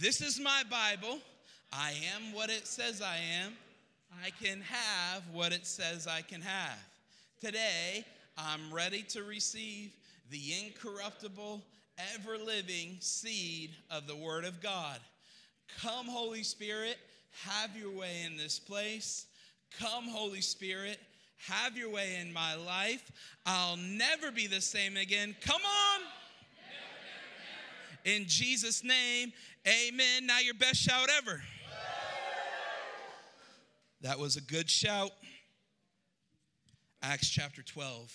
This is my Bible. I am what it says I am. I can have what it says I can have. Today, I'm ready to receive the incorruptible, ever living seed of the Word of God. Come, Holy Spirit, have your way in this place. Come, Holy Spirit, have your way in my life. I'll never be the same again. Come on. In Jesus' name, amen. Now, your best shout ever. That was a good shout. Acts chapter 12,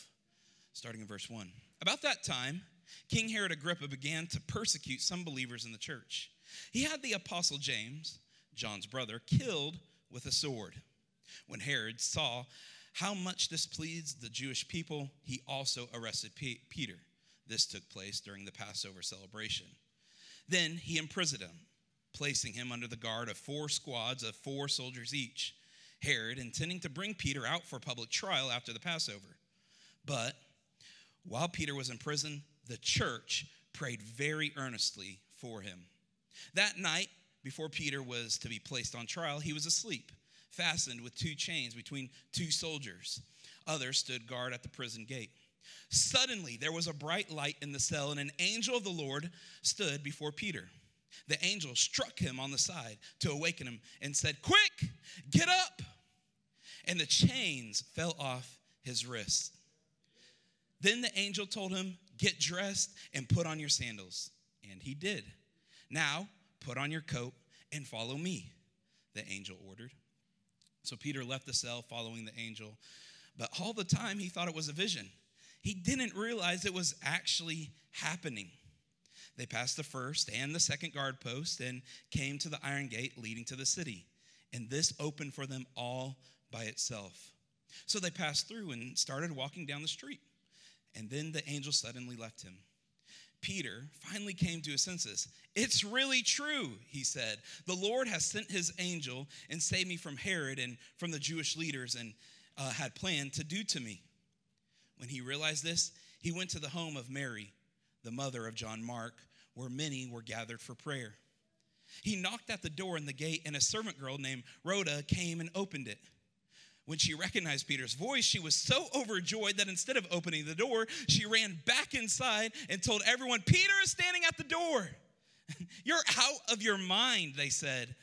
starting in verse 1. About that time, King Herod Agrippa began to persecute some believers in the church. He had the apostle James, John's brother, killed with a sword. When Herod saw how much this pleased the Jewish people, he also arrested Peter. This took place during the Passover celebration. Then he imprisoned him, placing him under the guard of four squads of four soldiers each. Herod, intending to bring Peter out for public trial after the Passover. But while Peter was in prison, the church prayed very earnestly for him. That night, before Peter was to be placed on trial, he was asleep, fastened with two chains between two soldiers. Others stood guard at the prison gate. Suddenly, there was a bright light in the cell, and an angel of the Lord stood before Peter. The angel struck him on the side to awaken him and said, Quick, get up! And the chains fell off his wrists. Then the angel told him, Get dressed and put on your sandals. And he did. Now, put on your coat and follow me, the angel ordered. So Peter left the cell following the angel, but all the time he thought it was a vision. He didn't realize it was actually happening. They passed the first and the second guard post and came to the iron gate leading to the city. And this opened for them all by itself. So they passed through and started walking down the street. And then the angel suddenly left him. Peter finally came to his senses. It's really true, he said. The Lord has sent his angel and saved me from Herod and from the Jewish leaders and uh, had planned to do to me. When he realized this, he went to the home of Mary, the mother of John Mark, where many were gathered for prayer. He knocked at the door in the gate, and a servant girl named Rhoda came and opened it. When she recognized Peter's voice, she was so overjoyed that instead of opening the door, she ran back inside and told everyone, Peter is standing at the door. You're out of your mind, they said.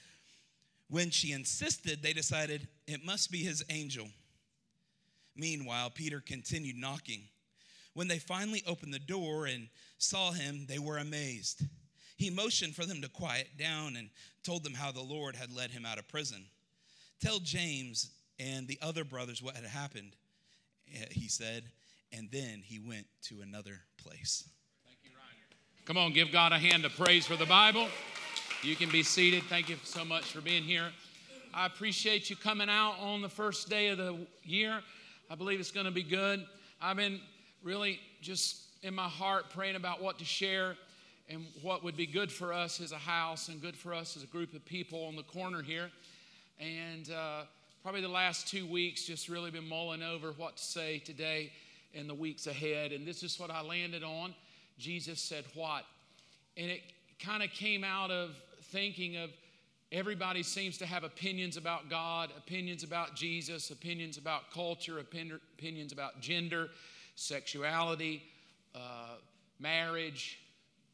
When she insisted, they decided it must be his angel. Meanwhile, Peter continued knocking. When they finally opened the door and saw him, they were amazed. He motioned for them to quiet down and told them how the Lord had led him out of prison. Tell James and the other brothers what had happened, eh, he said, and then he went to another place. Thank you, Ryan. Come on, give God a hand of praise for the Bible. You can be seated. Thank you so much for being here. I appreciate you coming out on the first day of the year. I believe it's going to be good. I've been really just in my heart praying about what to share and what would be good for us as a house and good for us as a group of people on the corner here. And uh, probably the last two weeks, just really been mulling over what to say today and the weeks ahead. And this is what I landed on. Jesus said, What? And it kind of came out of thinking of Everybody seems to have opinions about God, opinions about Jesus, opinions about culture, opinions about gender, sexuality, uh, marriage,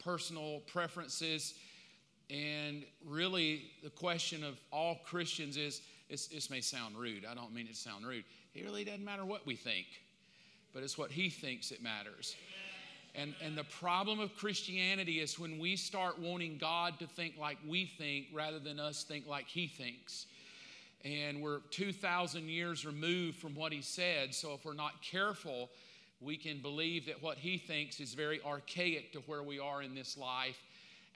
personal preferences. And really, the question of all Christians is this may sound rude. I don't mean it to sound rude. It really doesn't matter what we think, but it's what He thinks it matters. And, and the problem of Christianity is when we start wanting God to think like we think rather than us think like He thinks. And we're 2,000 years removed from what He said. So if we're not careful, we can believe that what He thinks is very archaic to where we are in this life,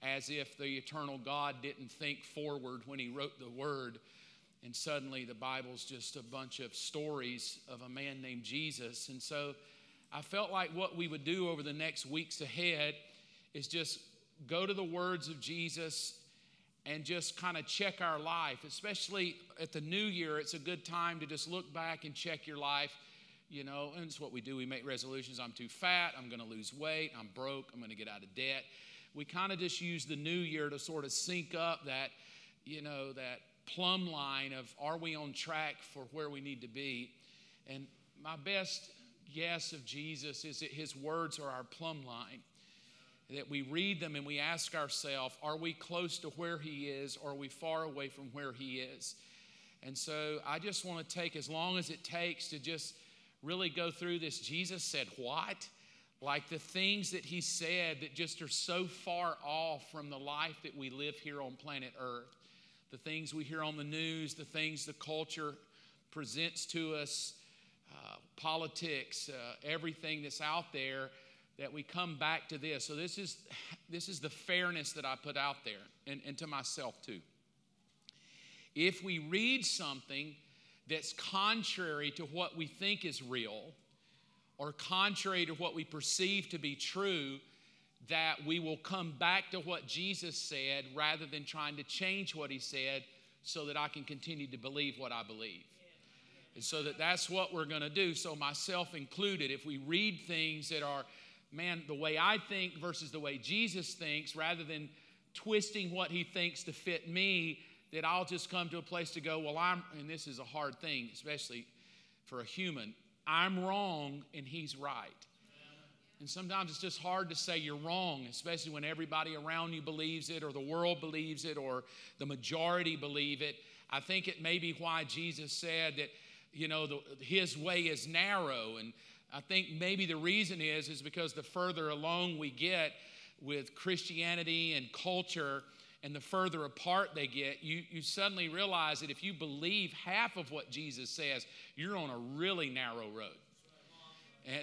as if the eternal God didn't think forward when He wrote the Word. And suddenly the Bible's just a bunch of stories of a man named Jesus. And so I felt like what we would do over the next weeks ahead is just go to the words of Jesus and just kind of check our life, especially at the new year. It's a good time to just look back and check your life. You know, and it's what we do. We make resolutions. I'm too fat. I'm going to lose weight. I'm broke. I'm going to get out of debt. we kind of just use the new year to sort of sync up that, you know, that plumb line of are we on track for where we need to be? And my best guess of Jesus is that his words are our plumb line. That we read them and we ask ourselves, are we close to where he is or are we far away from where he is? And so I just want to take as long as it takes to just really go through this. Jesus said, What? Like the things that he said that just are so far off from the life that we live here on planet Earth. The things we hear on the news, the things the culture presents to us, politics, uh, everything that's out there, that we come back to this. So this is this is the fairness that I put out there, and, and to myself too. If we read something that's contrary to what we think is real, or contrary to what we perceive to be true, that we will come back to what Jesus said rather than trying to change what he said so that I can continue to believe what I believe. And so that that's what we're going to do. So myself included, if we read things that are man the way I think versus the way Jesus thinks rather than twisting what he thinks to fit me, that I'll just come to a place to go, well, I'm and this is a hard thing, especially for a human. I'm wrong and he's right. And sometimes it's just hard to say you're wrong, especially when everybody around you believes it, or the world believes it, or the majority believe it. I think it may be why Jesus said that, you know, the, his way is narrow. And I think maybe the reason is, is because the further along we get with Christianity and culture, and the further apart they get, you, you suddenly realize that if you believe half of what Jesus says, you're on a really narrow road.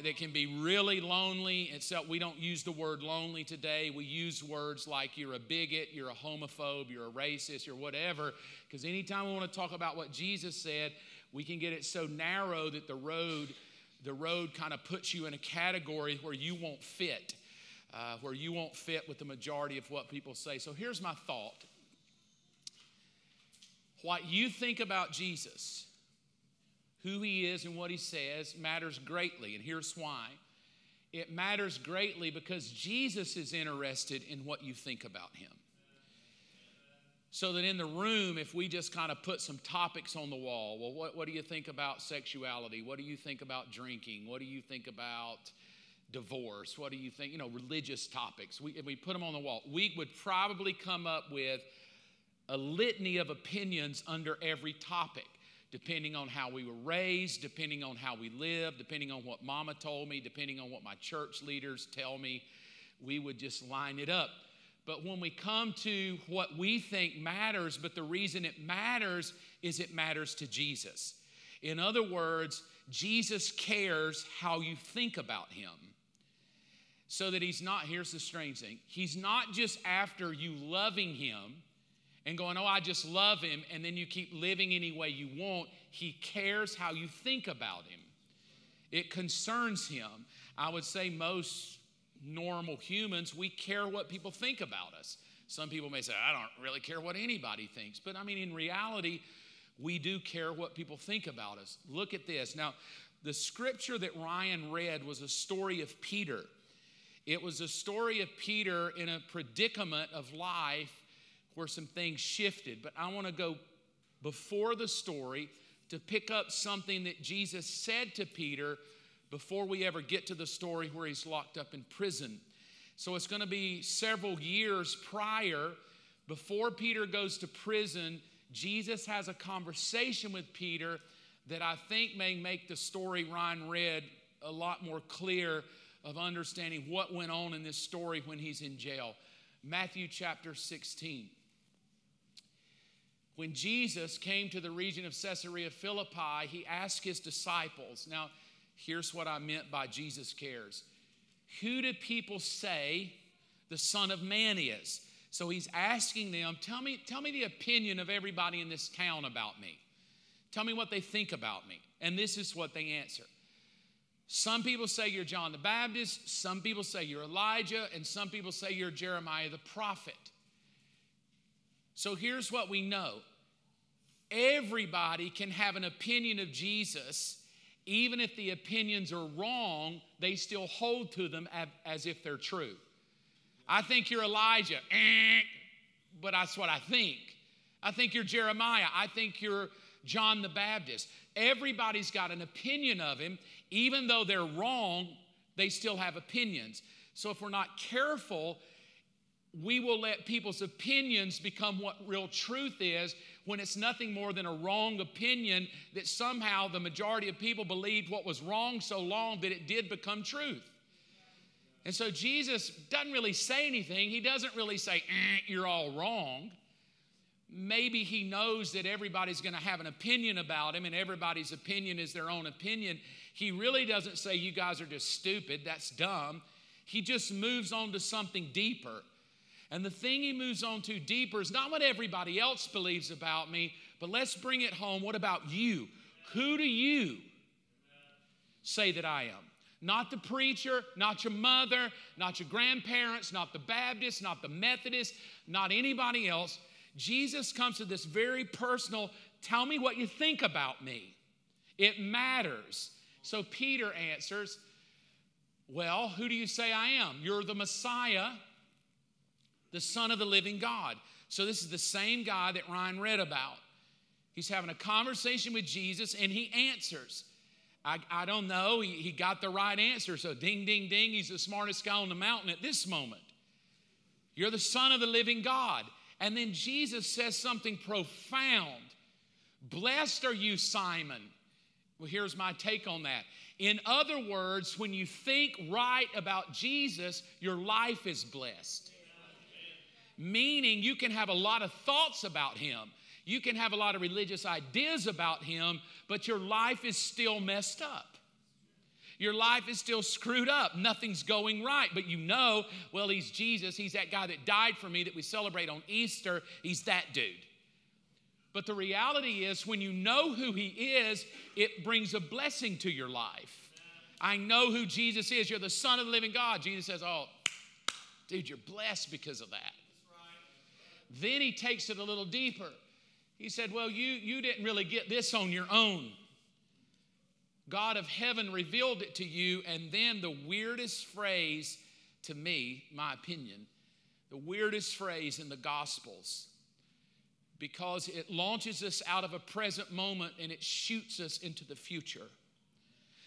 That can be really lonely, except we don't use the word lonely today. We use words like you're a bigot, you're a homophobe, you're a racist, you're whatever. Because anytime we want to talk about what Jesus said, we can get it so narrow that the road, the road kind of puts you in a category where you won't fit uh, where you won't fit with the majority of what people say. So here's my thought what you think about Jesus, who he is and what he says, matters greatly. And here's why it matters greatly because Jesus is interested in what you think about him. So that in the room, if we just kind of put some topics on the wall, well, what, what do you think about sexuality? What do you think about drinking? What do you think about divorce? What do you think? You know, religious topics. We, if we put them on the wall, we would probably come up with a litany of opinions under every topic, depending on how we were raised, depending on how we live, depending on what mama told me, depending on what my church leaders tell me. We would just line it up. But when we come to what we think matters, but the reason it matters is it matters to Jesus. In other words, Jesus cares how you think about him so that he's not, here's the strange thing, he's not just after you loving him and going, oh, I just love him, and then you keep living any way you want. He cares how you think about him. It concerns him. I would say most normal humans, we care what people think about us. Some people may say, I don't really care what anybody thinks. But I mean, in reality, we do care what people think about us. Look at this. Now, the scripture that Ryan read was a story of Peter. It was a story of Peter in a predicament of life where some things shifted. But I want to go before the story to pick up something that Jesus said to Peter before we ever get to the story where he's locked up in prison. So it's going to be several years prior, before Peter goes to prison, Jesus has a conversation with Peter that I think may make the story Ryan read a lot more clear of understanding what went on in this story when he's in jail. Matthew chapter 16. When Jesus came to the region of Caesarea Philippi, he asked his disciples, Now, here's what I meant by Jesus cares. Who do people say the Son of Man is? So he's asking them, tell me, tell me the opinion of everybody in this town about me. Tell me what they think about me. And this is what they answer. Some people say you're John the Baptist, some people say you're Elijah, and some people say you're Jeremiah the prophet. So here's what we know everybody can have an opinion of Jesus, even if the opinions are wrong, they still hold to them as if they're true. I think you're Elijah. Eh, but that's what I think. I think you're Jeremiah. I think you're John the Baptist. Everybody's got an opinion of him. Even though they're wrong, they still have opinions. So if we're not careful, we will let people's opinions become what real truth is when it's nothing more than a wrong opinion that somehow the majority of people believed what was wrong so long that it did become truth. And so Jesus doesn't really say anything. He doesn't really say, eh, you're all wrong. Maybe he knows that everybody's going to have an opinion about him, and everybody's opinion is their own opinion. He really doesn't say, You guys are just stupid, that's dumb. He just moves on to something deeper. And the thing he moves on to deeper is not what everybody else believes about me, but let's bring it home. What about you? Who do you say that I am? Not the preacher, not your mother, not your grandparents, not the Baptist, not the Methodist, not anybody else. Jesus comes to this very personal tell me what you think about me. It matters. So Peter answers, Well, who do you say I am? You're the Messiah, the Son of the living God. So this is the same guy that Ryan read about. He's having a conversation with Jesus and he answers. I, I don't know. He, he got the right answer. So, ding, ding, ding. He's the smartest guy on the mountain at this moment. You're the Son of the living God. And then Jesus says something profound Blessed are you, Simon. Well, here's my take on that. In other words, when you think right about Jesus, your life is blessed. Meaning, you can have a lot of thoughts about him. You can have a lot of religious ideas about him, but your life is still messed up. Your life is still screwed up. Nothing's going right, but you know, well, he's Jesus. He's that guy that died for me that we celebrate on Easter. He's that dude. But the reality is, when you know who he is, it brings a blessing to your life. I know who Jesus is. You're the Son of the living God. Jesus says, Oh, dude, you're blessed because of that. Then he takes it a little deeper. He said, Well, you, you didn't really get this on your own. God of heaven revealed it to you. And then the weirdest phrase to me, my opinion, the weirdest phrase in the Gospels, because it launches us out of a present moment and it shoots us into the future.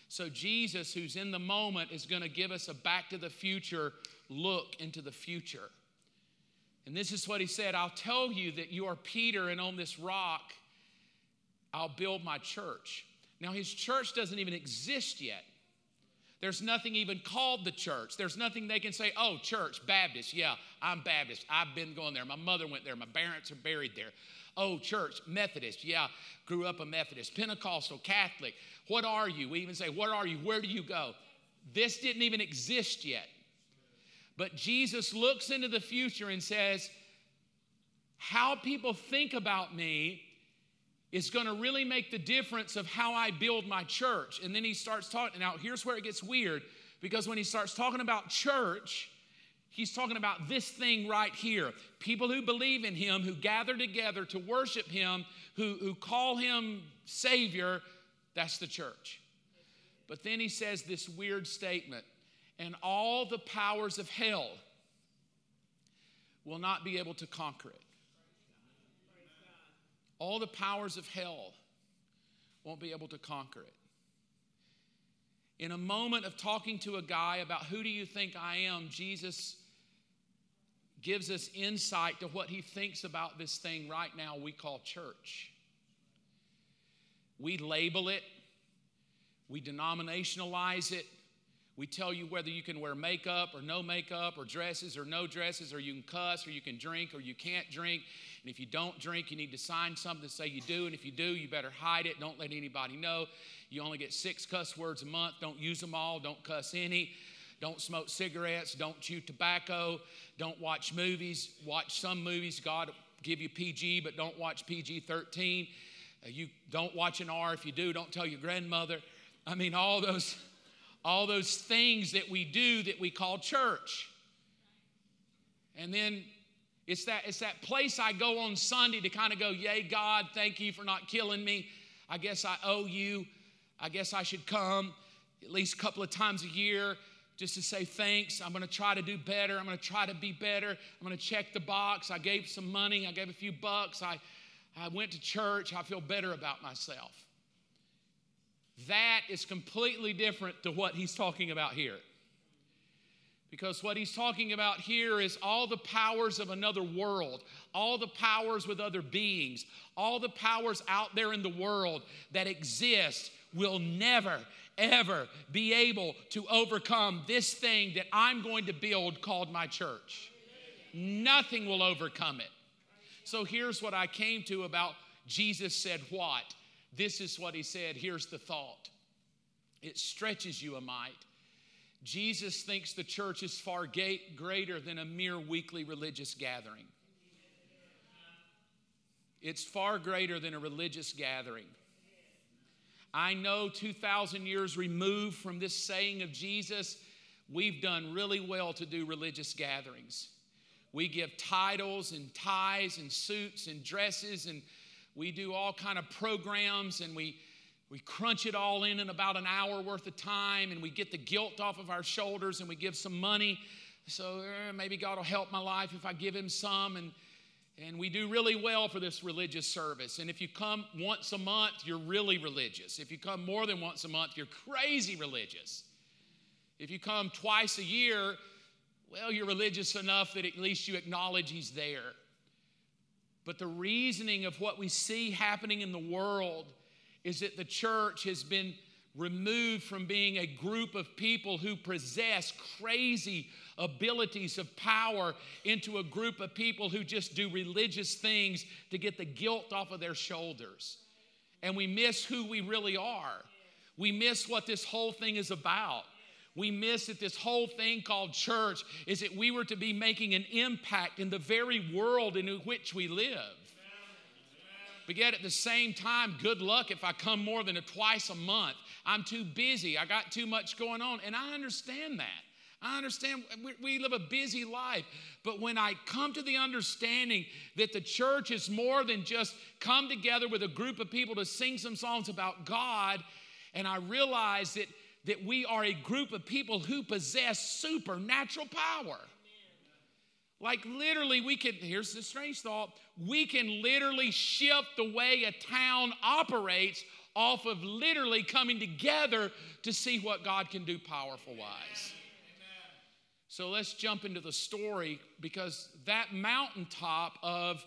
So, Jesus, who's in the moment, is going to give us a back to the future look into the future. And this is what he said I'll tell you that you are Peter, and on this rock I'll build my church. Now, his church doesn't even exist yet. There's nothing even called the church. There's nothing they can say, oh, church, Baptist. Yeah, I'm Baptist. I've been going there. My mother went there. My parents are buried there. Oh, church, Methodist. Yeah, grew up a Methodist. Pentecostal, Catholic. What are you? We even say, what are you? Where do you go? This didn't even exist yet. But Jesus looks into the future and says, How people think about me is going to really make the difference of how I build my church. And then he starts talking. Now, here's where it gets weird because when he starts talking about church, he's talking about this thing right here. People who believe in him, who gather together to worship him, who, who call him Savior, that's the church. But then he says this weird statement and all the powers of hell will not be able to conquer it. All the powers of hell won't be able to conquer it. In a moment of talking to a guy about who do you think I am, Jesus gives us insight to what he thinks about this thing right now we call church. We label it, we denominationalize it, we tell you whether you can wear makeup or no makeup, or dresses or no dresses, or you can cuss, or you can drink, or you can't drink. And if you don't drink, you need to sign something to say you do. And if you do, you better hide it. Don't let anybody know. You only get six cuss words a month. Don't use them all. Don't cuss any. Don't smoke cigarettes. Don't chew tobacco. Don't watch movies. Watch some movies. God give you PG, but don't watch PG 13. Uh, you don't watch an R. If you do, don't tell your grandmother. I mean, all those all those things that we do that we call church. And then it's that, it's that place I go on Sunday to kind of go, Yay, God, thank you for not killing me. I guess I owe you. I guess I should come at least a couple of times a year just to say thanks. I'm going to try to do better. I'm going to try to be better. I'm going to check the box. I gave some money. I gave a few bucks. I, I went to church. I feel better about myself. That is completely different to what he's talking about here. Because what he's talking about here is all the powers of another world, all the powers with other beings, all the powers out there in the world that exist will never, ever be able to overcome this thing that I'm going to build called my church. Nothing will overcome it. So here's what I came to about Jesus said what. This is what he said. Here's the thought it stretches you a mite. Jesus thinks the church is far greater than a mere weekly religious gathering. It's far greater than a religious gathering. I know 2,000 years removed from this saying of Jesus, we've done really well to do religious gatherings. We give titles and ties and suits and dresses and we do all kind of programs and we we crunch it all in in about an hour worth of time and we get the guilt off of our shoulders and we give some money. So eh, maybe god will help my life if i give him some. And and we do really well for this religious service. And if you come once a month you're really religious. If you come more than once a month you're crazy religious. If you come twice a year well you're religious enough that at least you acknowledge he's there but the reasoning of what we see happening in the world is that the church has been removed from being a group of people who possess crazy abilities of power into a group of people who just do religious things to get the guilt off of their shoulders. And we miss who we really are. We miss what this whole thing is about. We miss that this whole thing called church is that we were to be making an impact in the very world in which we live. But yet at the same time, good luck if I come more than a twice a month. I'm too busy. I got too much going on. And I understand that. I understand we, live a busy life. But when I come to the understanding that the church is more than just come together with a group of people to sing some songs about God, and I realize that, that we are a group of people who possess supernatural power. Like literally, we can, here's the strange thought, we can literally shift the way a town operates off of literally coming together to see what God can do powerful wise. So let's jump into the story because that mountaintop of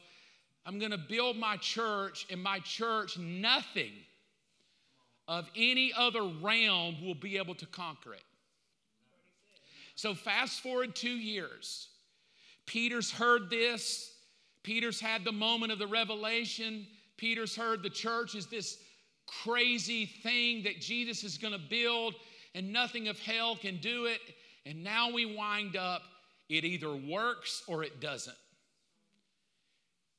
I'm going to build my church, and my church, nothing of any other realm will be able to conquer it. So, fast forward two years. Peter's heard this. Peter's had the moment of the revelation. Peter's heard the church is this crazy thing that Jesus is going to build and nothing of hell can do it. And now we wind up, it either works or it doesn't.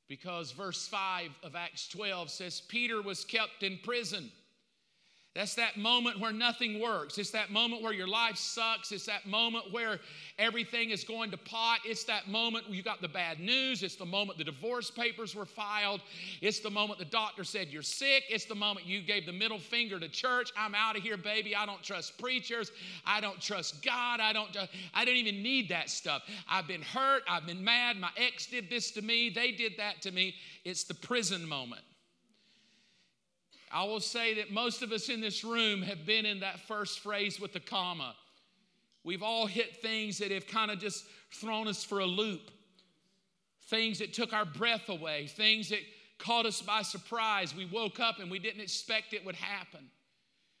Because verse 5 of Acts 12 says, Peter was kept in prison. That's that moment where nothing works. It's that moment where your life sucks. It's that moment where everything is going to pot. It's that moment you got the bad news. It's the moment the divorce papers were filed. It's the moment the doctor said you're sick. It's the moment you gave the middle finger to church. I'm out of here, baby. I don't trust preachers. I don't trust God. I don't I don't even need that stuff. I've been hurt. I've been mad. My ex did this to me. They did that to me. It's the prison moment. I will say that most of us in this room have been in that first phrase with the comma. We've all hit things that have kind of just thrown us for a loop, things that took our breath away, things that caught us by surprise. We woke up and we didn't expect it would happen.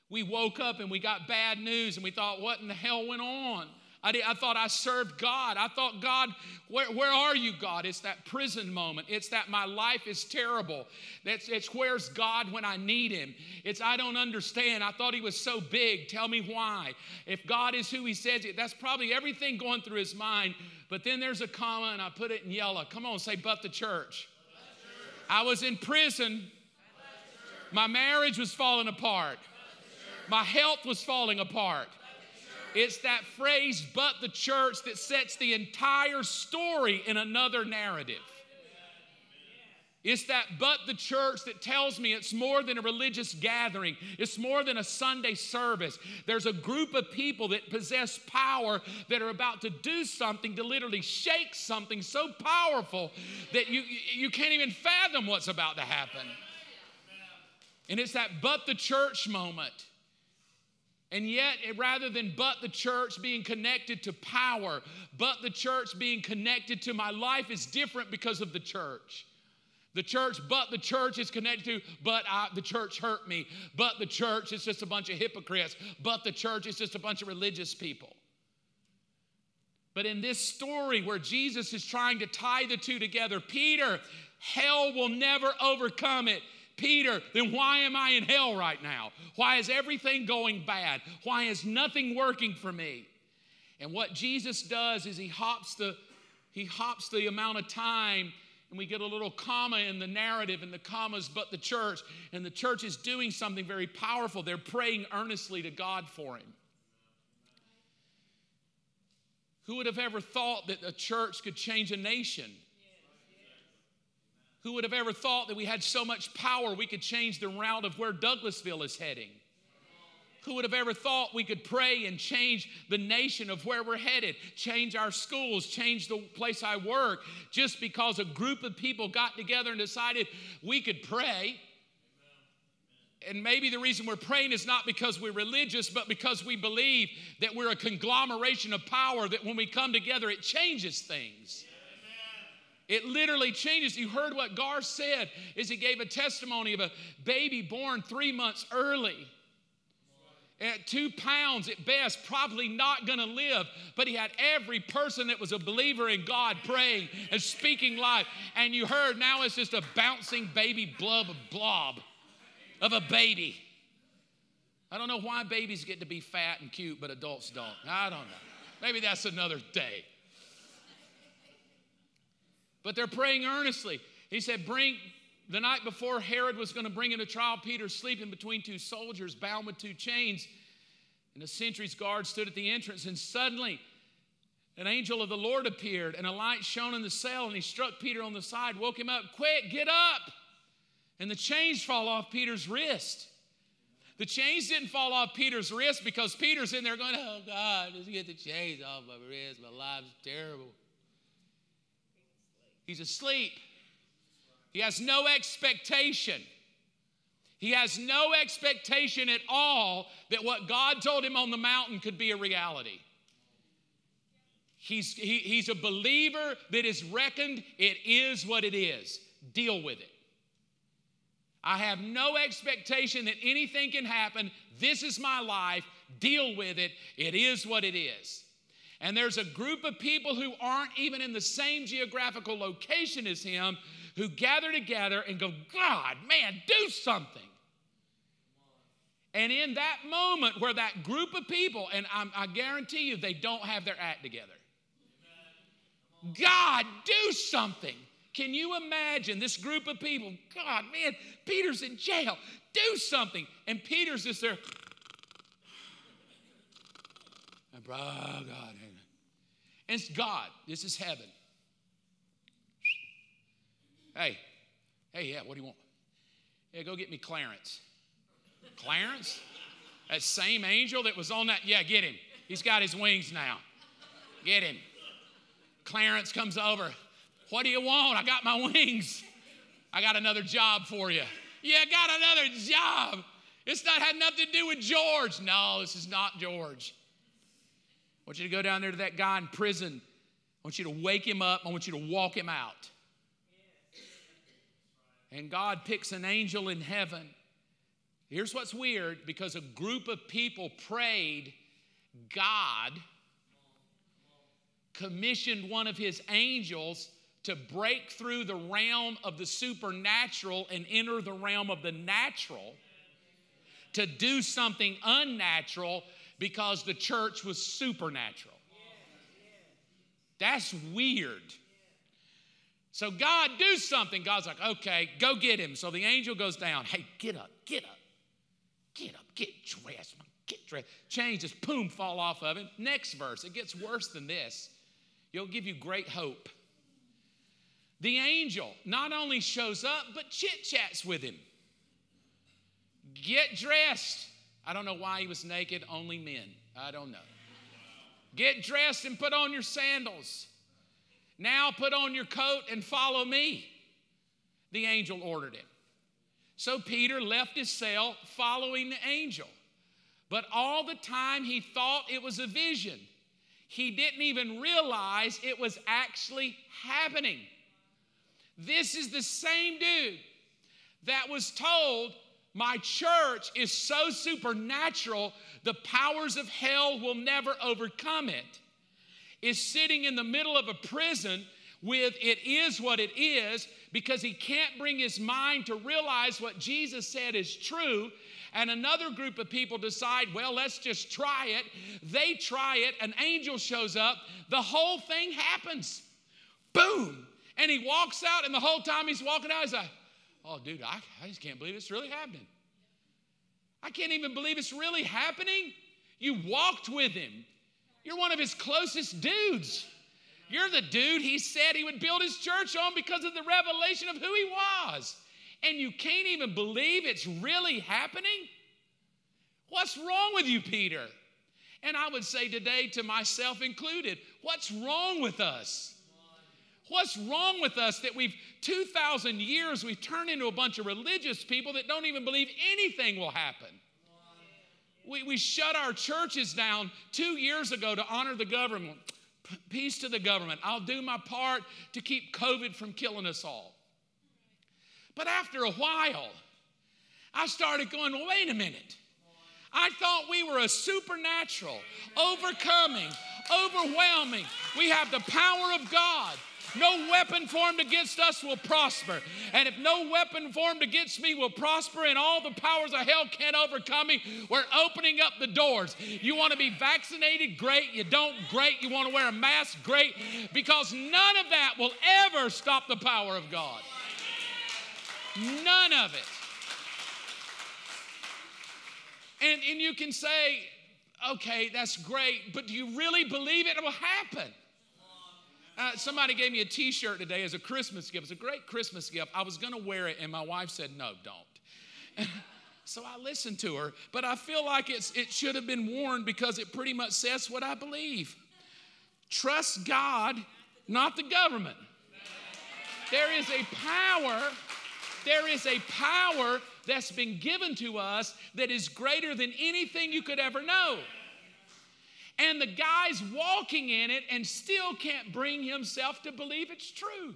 We woke up and we got bad news and we thought, what in the hell went on? I, did, I thought I served God. I thought, God, where, where are you, God? It's that prison moment. It's that my life is terrible. That's, it's where's God when I need Him. It's I don't understand. I thought He was so big. Tell me why. If God is who He says that's probably everything going through His mind. But then there's a comma, and I put it in yellow. Come on, say, but the church. I was in prison. My marriage was falling apart. My health was falling apart. It's that phrase, but the church, that sets the entire story in another narrative. It's that but the church that tells me it's more than a religious gathering. It's more than a Sunday service. There's a group of people that possess power that are about to do something to literally shake something so powerful that you, you can't even fathom what's about to happen. And it's that but the church moment. And yet, rather than but the church being connected to power, but the church being connected to my life is different because of the church. The church, but the church is connected to, but I, the church hurt me. But the church is just a bunch of hypocrites. But the church is just a bunch of religious people. But in this story where Jesus is trying to tie the two together, Peter, hell will never overcome it. Peter, then why am I in hell right now? Why is everything going bad? Why is nothing working for me? And what Jesus does is he hops the he hops the amount of time and we get a little comma in the narrative and the commas but the church and the church is doing something very powerful they're praying earnestly to god for him who would have ever thought that a church could change a nation who would have ever thought that we had so much power we could change the route of where douglasville is heading who would have ever thought we could pray and change the nation of where we're headed, change our schools, change the place I work, just because a group of people got together and decided we could pray? And maybe the reason we're praying is not because we're religious, but because we believe that we're a conglomeration of power, that when we come together, it changes things. It literally changes. You heard what Gar said is he gave a testimony of a baby born three months early at two pounds at best, probably not gonna live. But he had every person that was a believer in God praying and speaking life. And you heard now it's just a bouncing baby blob, blob of a baby. I don't know why babies get to be fat and cute, but adults don't. I don't know. Maybe that's another day. But they're praying earnestly. He said, Bring the night before Herod was going to bring into trial, Peter sleeping between two soldiers, bound with two chains. And a sentry's guard stood at the entrance, and suddenly an angel of the Lord appeared, and a light shone in the cell, and he struck Peter on the side, woke him up. Quick, get up! And the chains fall off Peter's wrist. The chains didn't fall off Peter's wrist because Peter's in there going, Oh God, just get the chains off my wrist. My life's terrible. He's asleep. He has no expectation. He has no expectation at all that what God told him on the mountain could be a reality. He's, he, he's a believer that is reckoned, it is what it is. Deal with it. I have no expectation that anything can happen. This is my life. Deal with it. It is what it is. And there's a group of people who aren't even in the same geographical location as him who gather together and go, God, man, do something. And in that moment where that group of people, and I'm, i guarantee you they don't have their act together. God, do something. Can you imagine this group of people? God, man, Peter's in jail. Do something. And Peter's just there. Oh, God. And it's God. This is heaven. Hey, hey, yeah, what do you want? Yeah, go get me Clarence. Clarence? That same angel that was on that, yeah, get him. He's got his wings now. Get him. Clarence comes over. What do you want? I got my wings. I got another job for you. Yeah, I got another job. It's not had nothing to do with George. No, this is not George. Want you to go down there to that guy in prison. I want you to wake him up. I want you to walk him out. And God picks an angel in heaven. Here's what's weird because a group of people prayed, God commissioned one of his angels to break through the realm of the supernatural and enter the realm of the natural to do something unnatural because the church was supernatural. That's weird. So, God, do something. God's like, okay, go get him. So the angel goes down. Hey, get up, get up, get up, get dressed, get dressed. Change just boom, fall off of him. Next verse, it gets worse than this. It'll give you great hope. The angel not only shows up, but chit chats with him. Get dressed. I don't know why he was naked, only men. I don't know. Get dressed and put on your sandals. Now put on your coat and follow me. The angel ordered him. So Peter left his cell following the angel. But all the time he thought it was a vision. He didn't even realize it was actually happening. This is the same dude that was told, My church is so supernatural, the powers of hell will never overcome it. Is sitting in the middle of a prison with it is what it is because he can't bring his mind to realize what Jesus said is true. And another group of people decide, well, let's just try it. They try it, an angel shows up, the whole thing happens. Boom! And he walks out, and the whole time he's walking out, he's like, oh, dude, I, I just can't believe it's really happening. I can't even believe it's really happening. You walked with him, you're one of his closest dudes. You're the dude he said he would build his church on because of the revelation of who he was. And you can't even believe it's really happening? What's wrong with you, Peter? And I would say today, to myself included, what's wrong with us? What's wrong with us that we've 2,000 years we've turned into a bunch of religious people that don't even believe anything will happen? We, we shut our churches down two years ago to honor the government. P- peace to the government. I'll do my part to keep COVID from killing us all. But after a while, I started going, well, wait a minute. I thought we were a supernatural, overcoming, overwhelming. We have the power of God. No weapon formed against us will prosper. And if no weapon formed against me will prosper and all the powers of hell can't overcome me, we're opening up the doors. You want to be vaccinated? Great. You don't? Great. You want to wear a mask? Great. Because none of that will ever stop the power of God. None of it. And, and you can say, okay, that's great, but do you really believe it will happen? Uh, somebody gave me a t shirt today as a Christmas gift. It's a great Christmas gift. I was going to wear it, and my wife said, no, don't. so I listened to her, but I feel like it's, it should have been worn because it pretty much says what I believe. Trust God, not the government. There is a power, there is a power that's been given to us that is greater than anything you could ever know. And the guy's walking in it and still can't bring himself to believe it's true.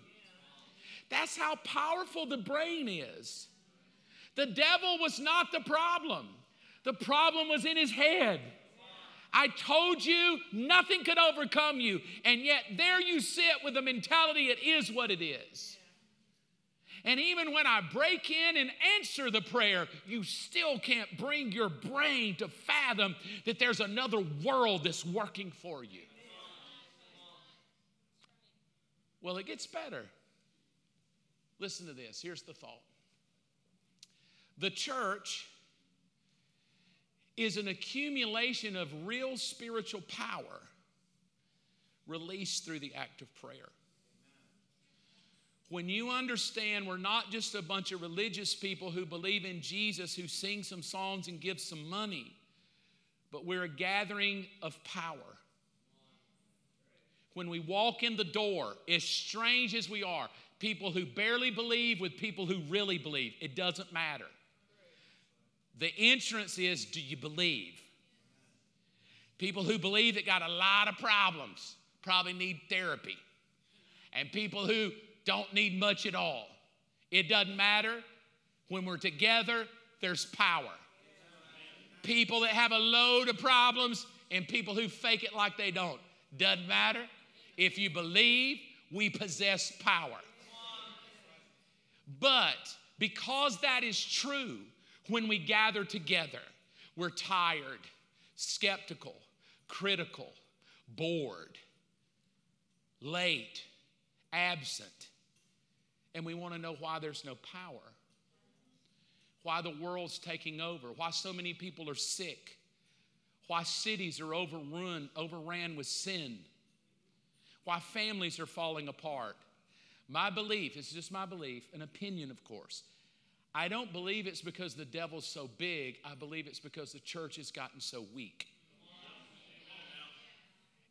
That's how powerful the brain is. The devil was not the problem, the problem was in his head. I told you nothing could overcome you, and yet there you sit with the mentality it is what it is. And even when I break in and answer the prayer, you still can't bring your brain to fathom that there's another world that's working for you. Well, it gets better. Listen to this. Here's the thought the church is an accumulation of real spiritual power released through the act of prayer when you understand we're not just a bunch of religious people who believe in Jesus, who sing some songs and give some money, but we're a gathering of power. When we walk in the door, as strange as we are, people who barely believe with people who really believe, it doesn't matter. The entrance is do you believe? People who believe that got a lot of problems probably need therapy. And people who don't need much at all. It doesn't matter. When we're together, there's power. People that have a load of problems and people who fake it like they don't. Doesn't matter. If you believe, we possess power. But because that is true, when we gather together, we're tired, skeptical, critical, bored, late, absent and we want to know why there's no power, why the world's taking over, why so many people are sick, why cities are overrun, overran with sin, why families are falling apart, My belief, it's just my belief, an opinion, of course. I don't believe it's because the devil's so big. I believe it's because the church has gotten so weak.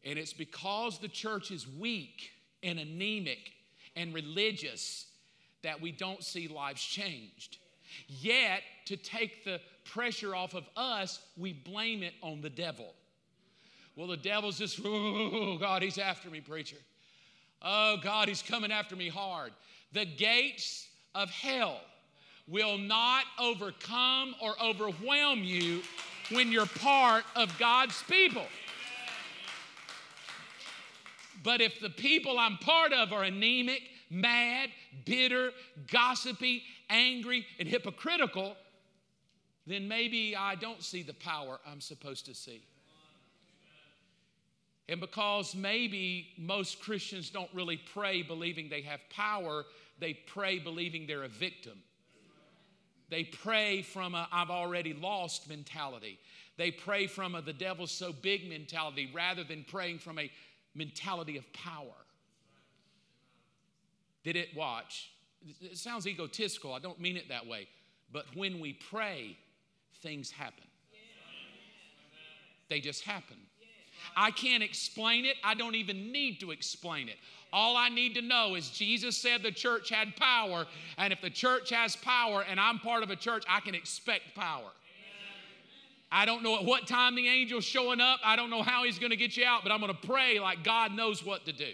And it's because the church is weak and anemic and religious that we don't see lives changed. Yet, to take the pressure off of us, we blame it on the devil. Well, the devil's just, oh, God, he's after me, preacher. Oh, God, he's coming after me hard. The gates of hell will not overcome or overwhelm you when you're part of God's people. But if the people I'm part of are anemic, mad, bitter, gossipy, angry, and hypocritical, then maybe I don't see the power I'm supposed to see. And because maybe most Christians don't really pray believing they have power, they pray believing they're a victim. They pray from a I've already lost mentality. They pray from a the devil's so big mentality rather than praying from a mentality of power. Did it watch? It sounds egotistical. I don't mean it that way. But when we pray, things happen. They just happen. I can't explain it. I don't even need to explain it. All I need to know is Jesus said the church had power, and if the church has power and I'm part of a church, I can expect power. I don't know at what time the angel's showing up. I don't know how he's going to get you out, but I'm going to pray like God knows what to do.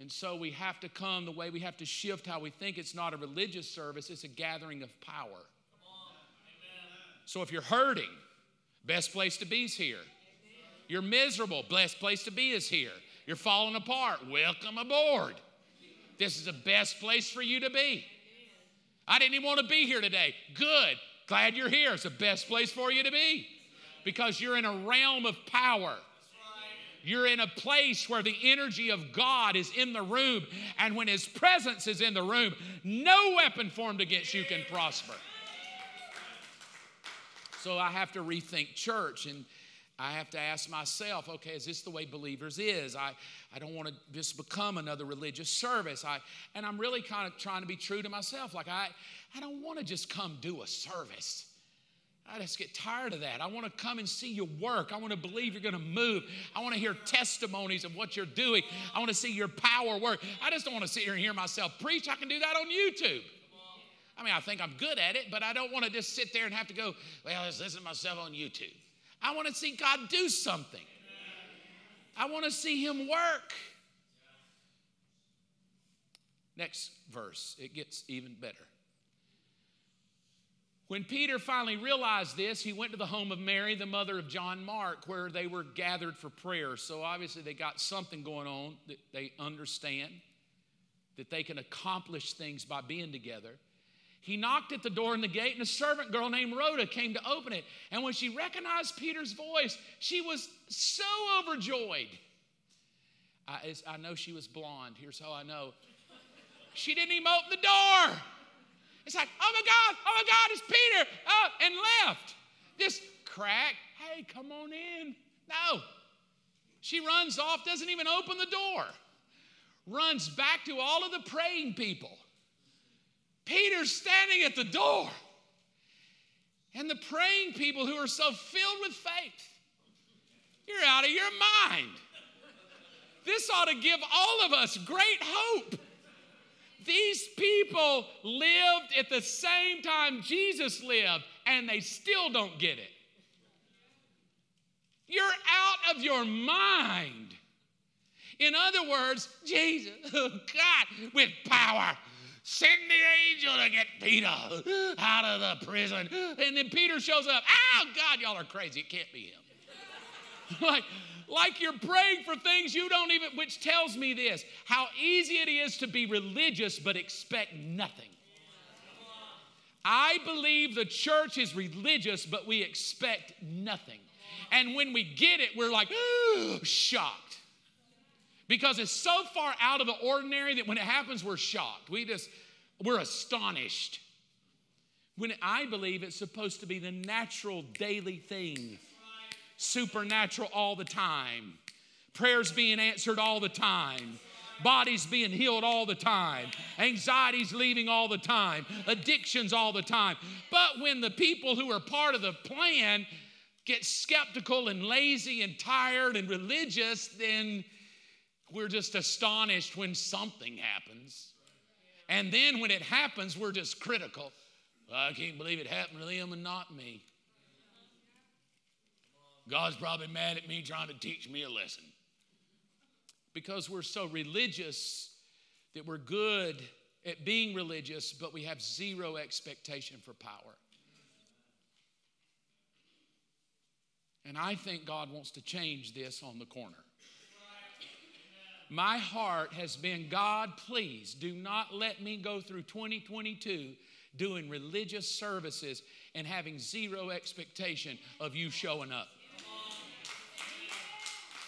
And so we have to come the way we have to shift how we think. It's not a religious service, it's a gathering of power. So if you're hurting, best place to be is here. You're miserable, best place to be is here. You're falling apart, welcome aboard. This is the best place for you to be. I didn't even want to be here today. Good. Glad you're here. It's the best place for you to be because you're in a realm of power. You're in a place where the energy of God is in the room, and when His presence is in the room, no weapon formed against you can prosper. So I have to rethink church and I have to ask myself, okay, is this the way believers is? I, I don't want to just become another religious service. I, and I'm really kind of trying to be true to myself. Like, I, I don't want to just come do a service. I just get tired of that. I want to come and see you work. I want to believe you're going to move. I want to hear testimonies of what you're doing. I want to see your power work. I just don't want to sit here and hear myself preach. I can do that on YouTube. I mean, I think I'm good at it, but I don't want to just sit there and have to go, well, let's listen to myself on YouTube. I want to see God do something. I want to see Him work. Next verse, it gets even better. When Peter finally realized this, he went to the home of Mary, the mother of John Mark, where they were gathered for prayer. So obviously, they got something going on that they understand, that they can accomplish things by being together. He knocked at the door in the gate, and a servant girl named Rhoda came to open it. And when she recognized Peter's voice, she was so overjoyed. I, I know she was blonde. Here's how I know. She didn't even open the door. It's like, oh my God, oh my God, it's Peter. Oh, and left. This crack, hey, come on in. No. She runs off, doesn't even open the door. Runs back to all of the praying people. Peter's standing at the door. And the praying people who are so filled with faith, you're out of your mind. This ought to give all of us great hope. These people lived at the same time Jesus lived, and they still don't get it. You're out of your mind. In other words, Jesus, God, with power, send the angel to get Peter out of the prison. And then Peter shows up. Oh, God, y'all are crazy. It can't be him. like, like you're praying for things you don't even, which tells me this how easy it is to be religious but expect nothing. I believe the church is religious, but we expect nothing. And when we get it, we're like, shocked. Because it's so far out of the ordinary that when it happens, we're shocked. We just, we're astonished. When I believe it's supposed to be the natural daily thing supernatural all the time, prayers being answered all the time, bodies being healed all the time, anxieties leaving all the time, addictions all the time. But when the people who are part of the plan get skeptical and lazy and tired and religious, then we're just astonished when something happens. And then when it happens, we're just critical. I can't believe it happened to them and not me. God's probably mad at me trying to teach me a lesson. Because we're so religious that we're good at being religious, but we have zero expectation for power. And I think God wants to change this on the corner. My heart has been God, please do not let me go through 2022 doing religious services and having zero expectation of you showing up.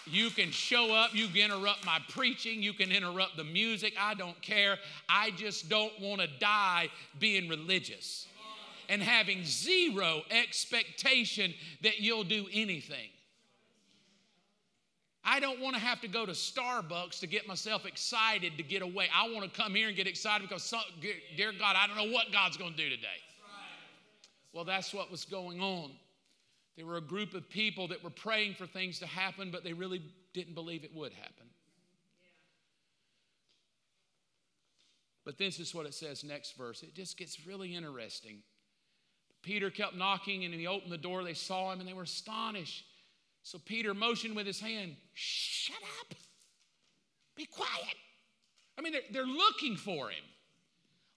You can show up, you can interrupt my preaching, you can interrupt the music. I don't care. I just don't want to die being religious and having zero expectation that you'll do anything. I don't want to have to go to Starbucks to get myself excited to get away. I want to come here and get excited because, some, dear God, I don't know what God's going to do today. Well, that's what was going on. There were a group of people that were praying for things to happen, but they really didn't believe it would happen. But this is what it says next verse. It just gets really interesting. Peter kept knocking and he opened the door. They saw him and they were astonished. So Peter motioned with his hand, Shut up, be quiet. I mean, they're, they're looking for him.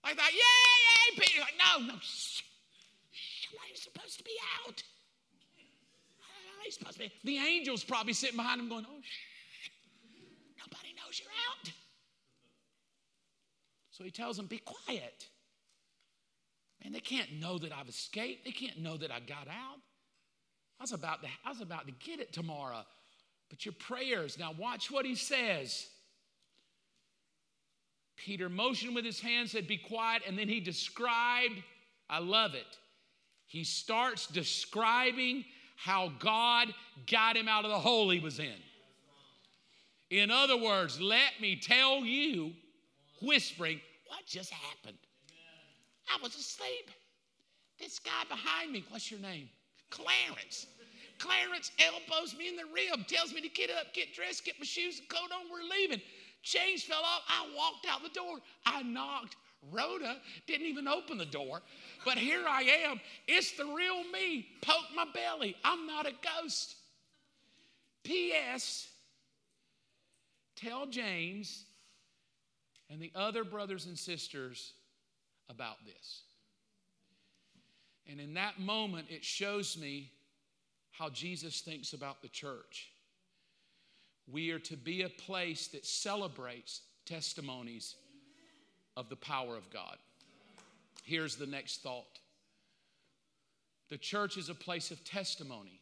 I thought, Yay, yay, Peter. Like, no, no, shh. Somebody's supposed to be out. Supposed to be. The angel's probably sitting behind him going, Oh, shh. Nobody knows you're out. So he tells them, Be quiet. Man, they can't know that I've escaped. They can't know that I got out. I was about to, I was about to get it tomorrow. But your prayers, now watch what he says. Peter motioned with his hand, said, Be quiet. And then he described, I love it. He starts describing how God got him out of the hole he was in. In other words, let me tell you, whispering, what just happened. I was asleep. This guy behind me, what's your name? Clarence. Clarence elbows me in the rib, tells me to get up, get dressed, get my shoes and coat on, we're leaving. Chains fell off. I walked out the door. I knocked. Rhoda didn't even open the door. But here I am. It's the real me. Poke my belly. I'm not a ghost. P.S. Tell James and the other brothers and sisters about this. And in that moment, it shows me how Jesus thinks about the church. We are to be a place that celebrates testimonies of the power of God. Here's the next thought the church is a place of testimony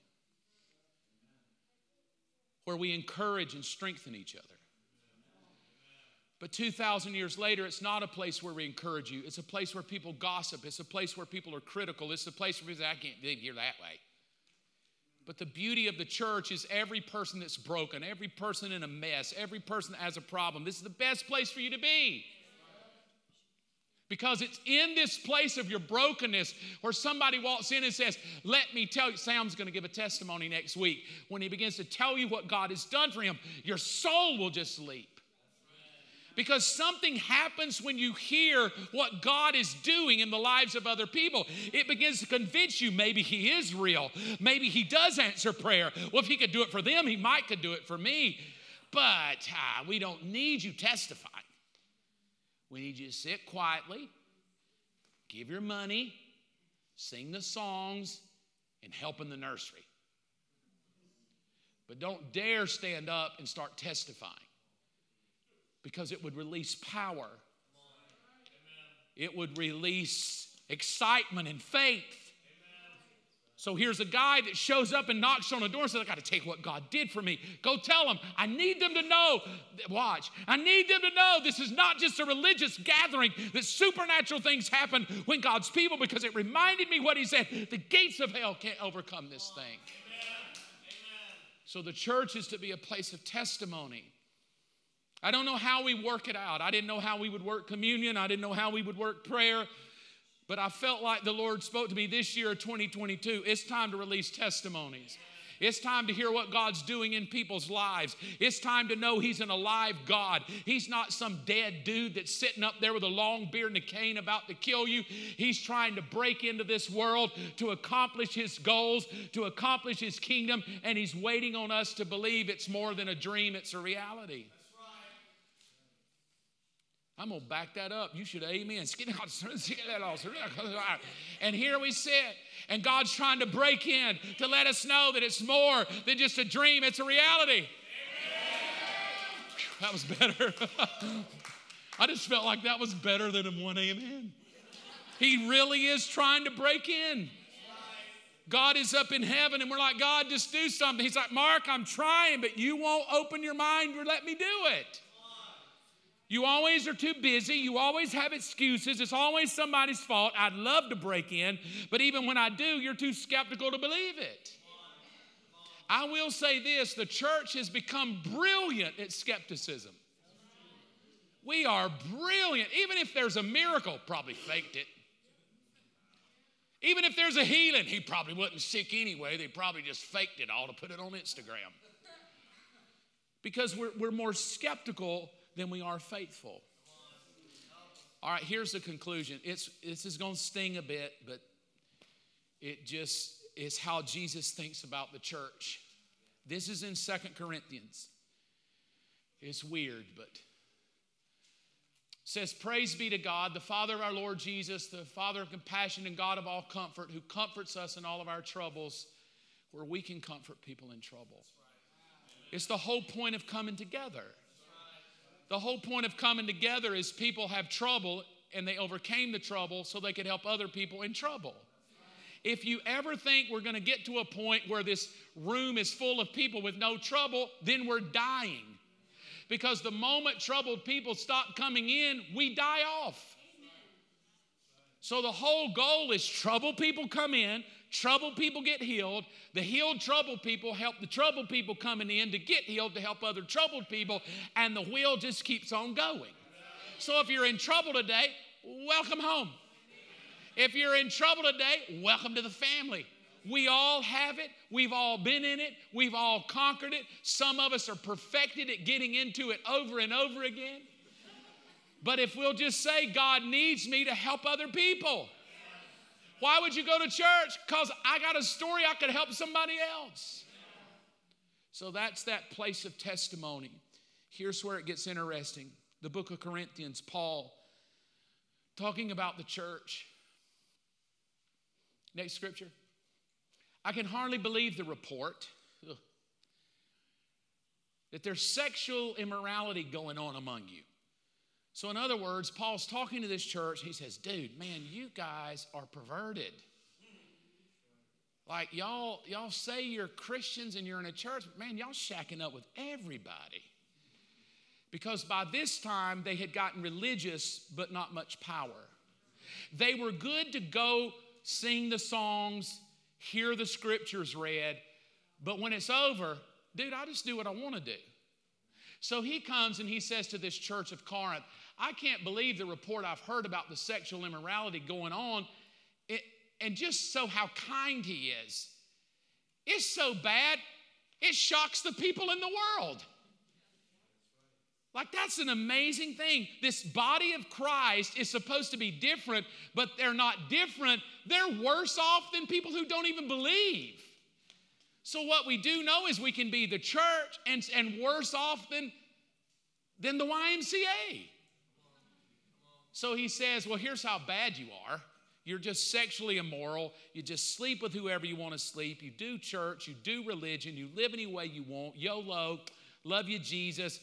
where we encourage and strengthen each other. But 2,000 years later, it's not a place where we encourage you. It's a place where people gossip. It's a place where people are critical. It's a place where people say, I can't live here that way. But the beauty of the church is every person that's broken, every person in a mess, every person that has a problem. This is the best place for you to be. Because it's in this place of your brokenness where somebody walks in and says, Let me tell you, Sam's going to give a testimony next week. When he begins to tell you what God has done for him, your soul will just leap. Because something happens when you hear what God is doing in the lives of other people. It begins to convince you maybe He is real. Maybe He does answer prayer. Well, if He could do it for them, He might could do it for me. But uh, we don't need you testifying. We need you to sit quietly, give your money, sing the songs, and help in the nursery. But don't dare stand up and start testifying because it would release power, it would release excitement and faith. So here's a guy that shows up and knocks on the door and says, I got to take what God did for me. Go tell them. I need them to know. Watch. I need them to know this is not just a religious gathering, that supernatural things happen when God's people, because it reminded me what he said the gates of hell can't overcome this thing. So the church is to be a place of testimony. I don't know how we work it out. I didn't know how we would work communion. I didn't know how we would work prayer. But I felt like the Lord spoke to me this year, 2022. It's time to release testimonies. It's time to hear what God's doing in people's lives. It's time to know He's an alive God. He's not some dead dude that's sitting up there with a long beard and a cane about to kill you. He's trying to break into this world to accomplish His goals, to accomplish His kingdom, and He's waiting on us to believe it's more than a dream, it's a reality. I'm going to back that up. You should amen. And here we sit, and God's trying to break in to let us know that it's more than just a dream, it's a reality. That was better. I just felt like that was better than a one amen. He really is trying to break in. God is up in heaven, and we're like, God, just do something. He's like, Mark, I'm trying, but you won't open your mind or let me do it. You always are too busy. You always have excuses. It's always somebody's fault. I'd love to break in, but even when I do, you're too skeptical to believe it. I will say this the church has become brilliant at skepticism. We are brilliant. Even if there's a miracle, probably faked it. Even if there's a healing, he probably wasn't sick anyway. They probably just faked it all to put it on Instagram. Because we're, we're more skeptical than we are faithful. All right, here's the conclusion. It's, this is going to sting a bit, but it just is how Jesus thinks about the church. This is in Second Corinthians. It's weird, but says, Praise be to God, the Father of our Lord Jesus, the Father of compassion and God of all comfort, who comforts us in all of our troubles, where we can comfort people in trouble. It's the whole point of coming together. The whole point of coming together is people have trouble and they overcame the trouble so they could help other people in trouble. If you ever think we're going to get to a point where this room is full of people with no trouble, then we're dying. Because the moment troubled people stop coming in, we die off. So the whole goal is troubled people come in, troubled people get healed. The healed troubled people help the troubled people coming in to get healed to help other troubled people, and the wheel just keeps on going. So if you're in trouble today, welcome home. If you're in trouble today, welcome to the family. We all have it. We've all been in it. We've all conquered it. Some of us are perfected at getting into it over and over again. But if we'll just say, God needs me to help other people, why would you go to church? Because I got a story I could help somebody else. So that's that place of testimony. Here's where it gets interesting. The book of Corinthians, Paul talking about the church. Next scripture. I can hardly believe the report ugh, that there's sexual immorality going on among you. So, in other words, Paul's talking to this church. He says, Dude, man, you guys are perverted. Like, y'all, y'all say you're Christians and you're in a church, but man, y'all shacking up with everybody. Because by this time, they had gotten religious, but not much power. They were good to go sing the songs, hear the scriptures read, but when it's over, dude, I just do what I want to do. So he comes and he says to this church of Corinth, I can't believe the report I've heard about the sexual immorality going on. It, and just so how kind he is. It's so bad, it shocks the people in the world. Like, that's an amazing thing. This body of Christ is supposed to be different, but they're not different. They're worse off than people who don't even believe. So, what we do know is we can be the church and, and worse off than, than the YMCA. So he says, Well, here's how bad you are. You're just sexually immoral. You just sleep with whoever you want to sleep. You do church. You do religion. You live any way you want. YOLO. Love you, Jesus.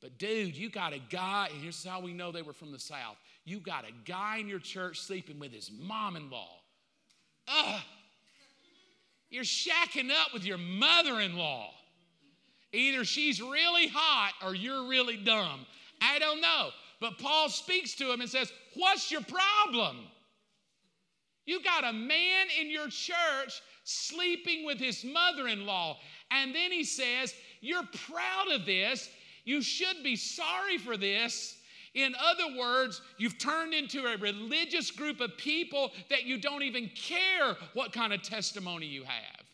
But dude, you got a guy, and here's how we know they were from the South. You got a guy in your church sleeping with his mom in law. Ugh. You're shacking up with your mother in law. Either she's really hot or you're really dumb. I don't know. But Paul speaks to him and says, What's your problem? You got a man in your church sleeping with his mother in law. And then he says, You're proud of this. You should be sorry for this. In other words, you've turned into a religious group of people that you don't even care what kind of testimony you have.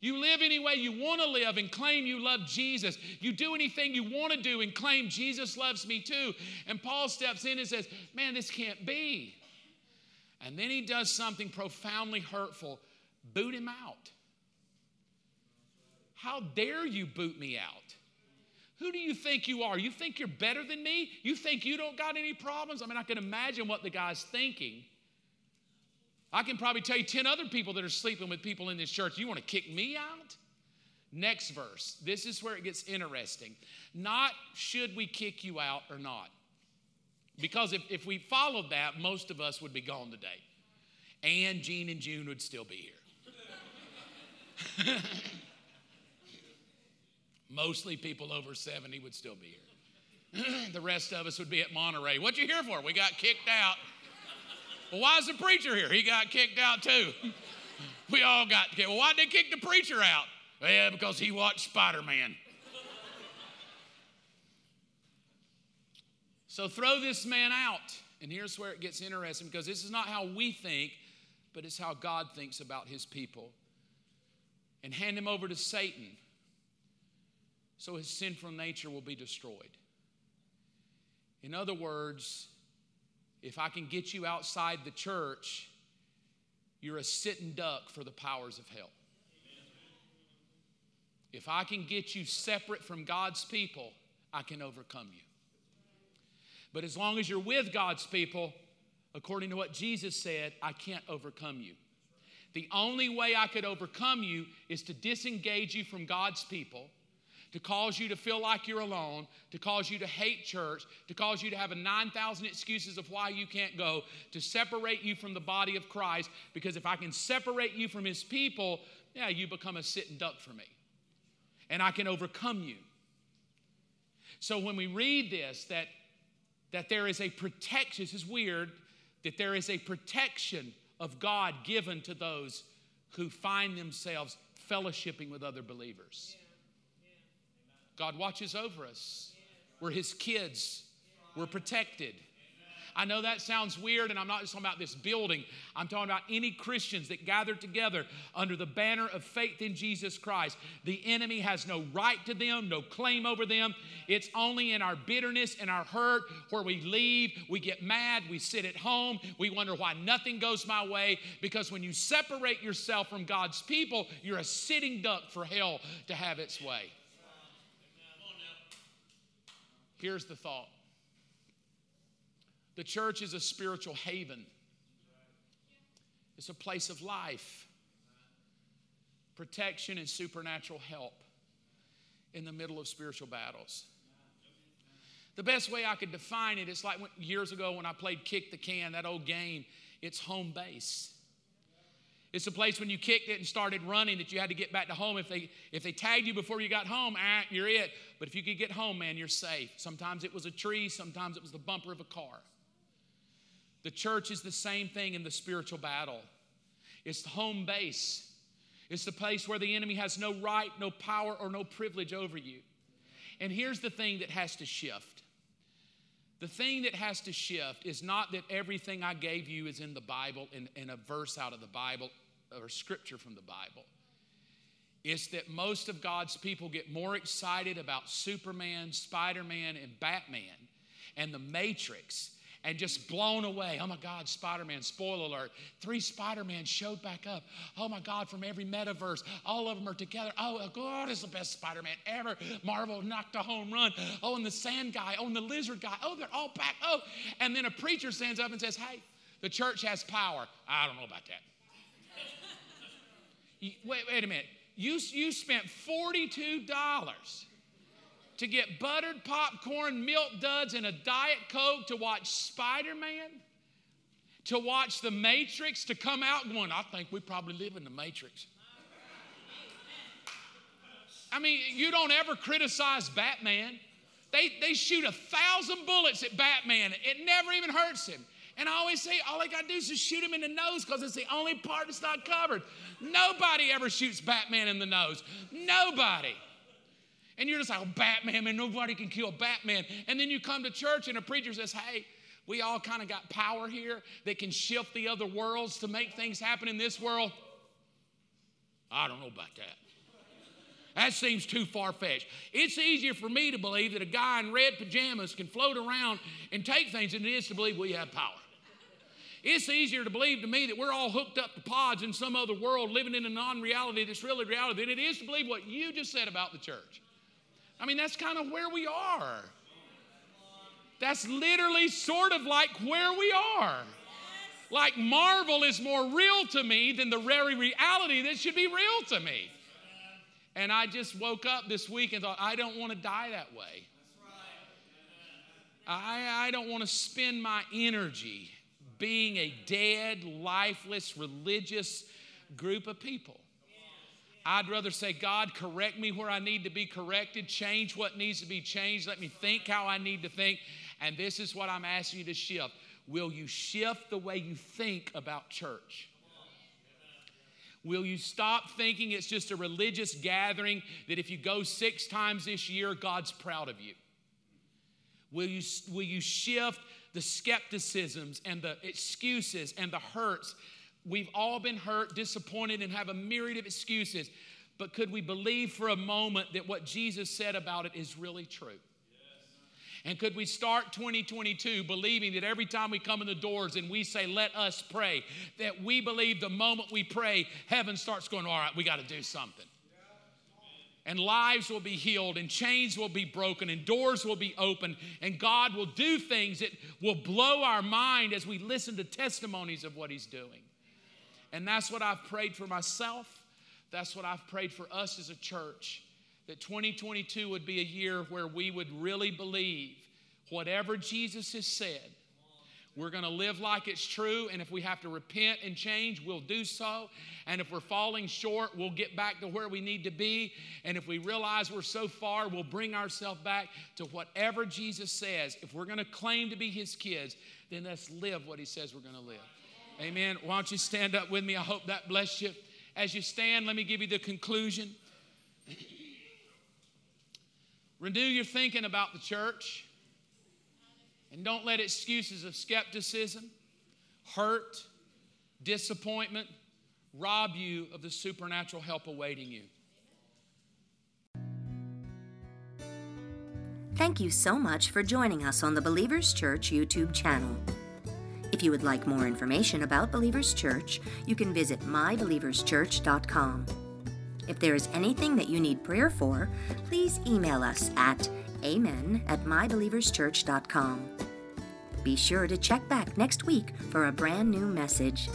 You live any way you want to live and claim you love Jesus. You do anything you want to do and claim Jesus loves me too. And Paul steps in and says, Man, this can't be. And then he does something profoundly hurtful boot him out. How dare you boot me out? Who do you think you are? You think you're better than me? You think you don't got any problems? I mean, I can imagine what the guy's thinking. I can probably tell you 10 other people that are sleeping with people in this church. You want to kick me out? Next verse. This is where it gets interesting. Not should we kick you out or not. Because if, if we followed that, most of us would be gone today. And Gene and June would still be here. Mostly people over 70 would still be here. the rest of us would be at Monterey. What you here for? We got kicked out. Well, why is the preacher here? He got kicked out too. we all got kicked. Well, why did they kick the preacher out? Yeah, because he watched Spider Man. so throw this man out. And here's where it gets interesting because this is not how we think, but it's how God thinks about his people. And hand him over to Satan so his sinful nature will be destroyed. In other words, if I can get you outside the church, you're a sitting duck for the powers of hell. If I can get you separate from God's people, I can overcome you. But as long as you're with God's people, according to what Jesus said, I can't overcome you. The only way I could overcome you is to disengage you from God's people to cause you to feel like you're alone, to cause you to hate church, to cause you to have a 9,000 excuses of why you can't go, to separate you from the body of Christ. Because if I can separate you from his people, yeah, you become a sitting duck for me. And I can overcome you. So when we read this, that, that there is a protection, this is weird, that there is a protection of God given to those who find themselves fellowshipping with other believers. God watches over us. We're His kids, we're protected. I know that sounds weird, and I'm not just talking about this building. I'm talking about any Christians that gather together under the banner of faith in Jesus Christ. The enemy has no right to them, no claim over them. It's only in our bitterness and our hurt where we leave, we get mad, we sit at home, we wonder why nothing goes my way. Because when you separate yourself from God's people, you're a sitting duck for hell to have its way. Here's the thought the church is a spiritual haven, it's a place of life, protection, and supernatural help in the middle of spiritual battles. The best way I could define it, it is like years ago when I played Kick the Can, that old game, it's home base. It's a place when you kicked it and started running that you had to get back to home. If they if they tagged you before you got home, ah, you're it. But if you could get home, man, you're safe. Sometimes it was a tree, sometimes it was the bumper of a car. The church is the same thing in the spiritual battle. It's the home base. It's the place where the enemy has no right, no power, or no privilege over you. And here's the thing that has to shift. The thing that has to shift is not that everything I gave you is in the Bible, in, in a verse out of the Bible, or scripture from the Bible. It's that most of God's people get more excited about Superman, Spider Man, and Batman and the Matrix and just blown away. Oh my God, Spider Man, spoiler alert. Three Spider Man showed back up. Oh my God, from every metaverse, all of them are together. Oh, God is the best Spider Man ever. Marvel knocked a home run. Oh, and the sand guy. Oh, and the lizard guy. Oh, they're all back. Oh, and then a preacher stands up and says, Hey, the church has power. I don't know about that. wait, wait a minute. You, you spent $42 to get buttered popcorn, milk duds, and a Diet Coke to watch Spider Man, to watch The Matrix, to come out going, I think we probably live in the Matrix. I mean, you don't ever criticize Batman. They, they shoot a thousand bullets at Batman. It never even hurts him. And I always say, all I got to do is just shoot him in the nose because it's the only part that's not covered. Nobody ever shoots Batman in the nose. Nobody. And you're just like, oh, Batman, man, nobody can kill Batman. And then you come to church and a preacher says, hey, we all kind of got power here that can shift the other worlds to make things happen in this world. I don't know about that. That seems too far fetched. It's easier for me to believe that a guy in red pajamas can float around and take things than it is to believe we have power. It's easier to believe to me that we're all hooked up to pods in some other world living in a non reality that's really reality than it is to believe what you just said about the church. I mean, that's kind of where we are. That's literally sort of like where we are. Like Marvel is more real to me than the very reality that should be real to me. And I just woke up this week and thought, I don't want to die that way. I, I don't want to spend my energy being a dead, lifeless, religious group of people. I'd rather say, God, correct me where I need to be corrected, change what needs to be changed, let me think how I need to think. And this is what I'm asking you to shift. Will you shift the way you think about church? Will you stop thinking it's just a religious gathering that if you go six times this year, God's proud of you? Will you, will you shift the skepticisms and the excuses and the hurts? We've all been hurt, disappointed, and have a myriad of excuses. But could we believe for a moment that what Jesus said about it is really true? And could we start 2022 believing that every time we come in the doors and we say, let us pray, that we believe the moment we pray, heaven starts going, all right, we got to do something. And lives will be healed, and chains will be broken, and doors will be opened, and God will do things that will blow our mind as we listen to testimonies of what He's doing. And that's what I've prayed for myself. That's what I've prayed for us as a church that 2022 would be a year where we would really believe whatever Jesus has said. We're going to live like it's true, and if we have to repent and change, we'll do so. And if we're falling short, we'll get back to where we need to be. And if we realize we're so far, we'll bring ourselves back to whatever Jesus says. If we're going to claim to be his kids, then let's live what he says we're going to live. Amen. Why don't you stand up with me? I hope that blessed you. As you stand, let me give you the conclusion. Renew your thinking about the church. And don't let excuses of skepticism, hurt, disappointment rob you of the supernatural help awaiting you. Thank you so much for joining us on the Believers Church YouTube channel. If you would like more information about Believers Church, you can visit mybelieverschurch.com. If there is anything that you need prayer for, please email us at amen at mybelieverschurch.com. Be sure to check back next week for a brand new message.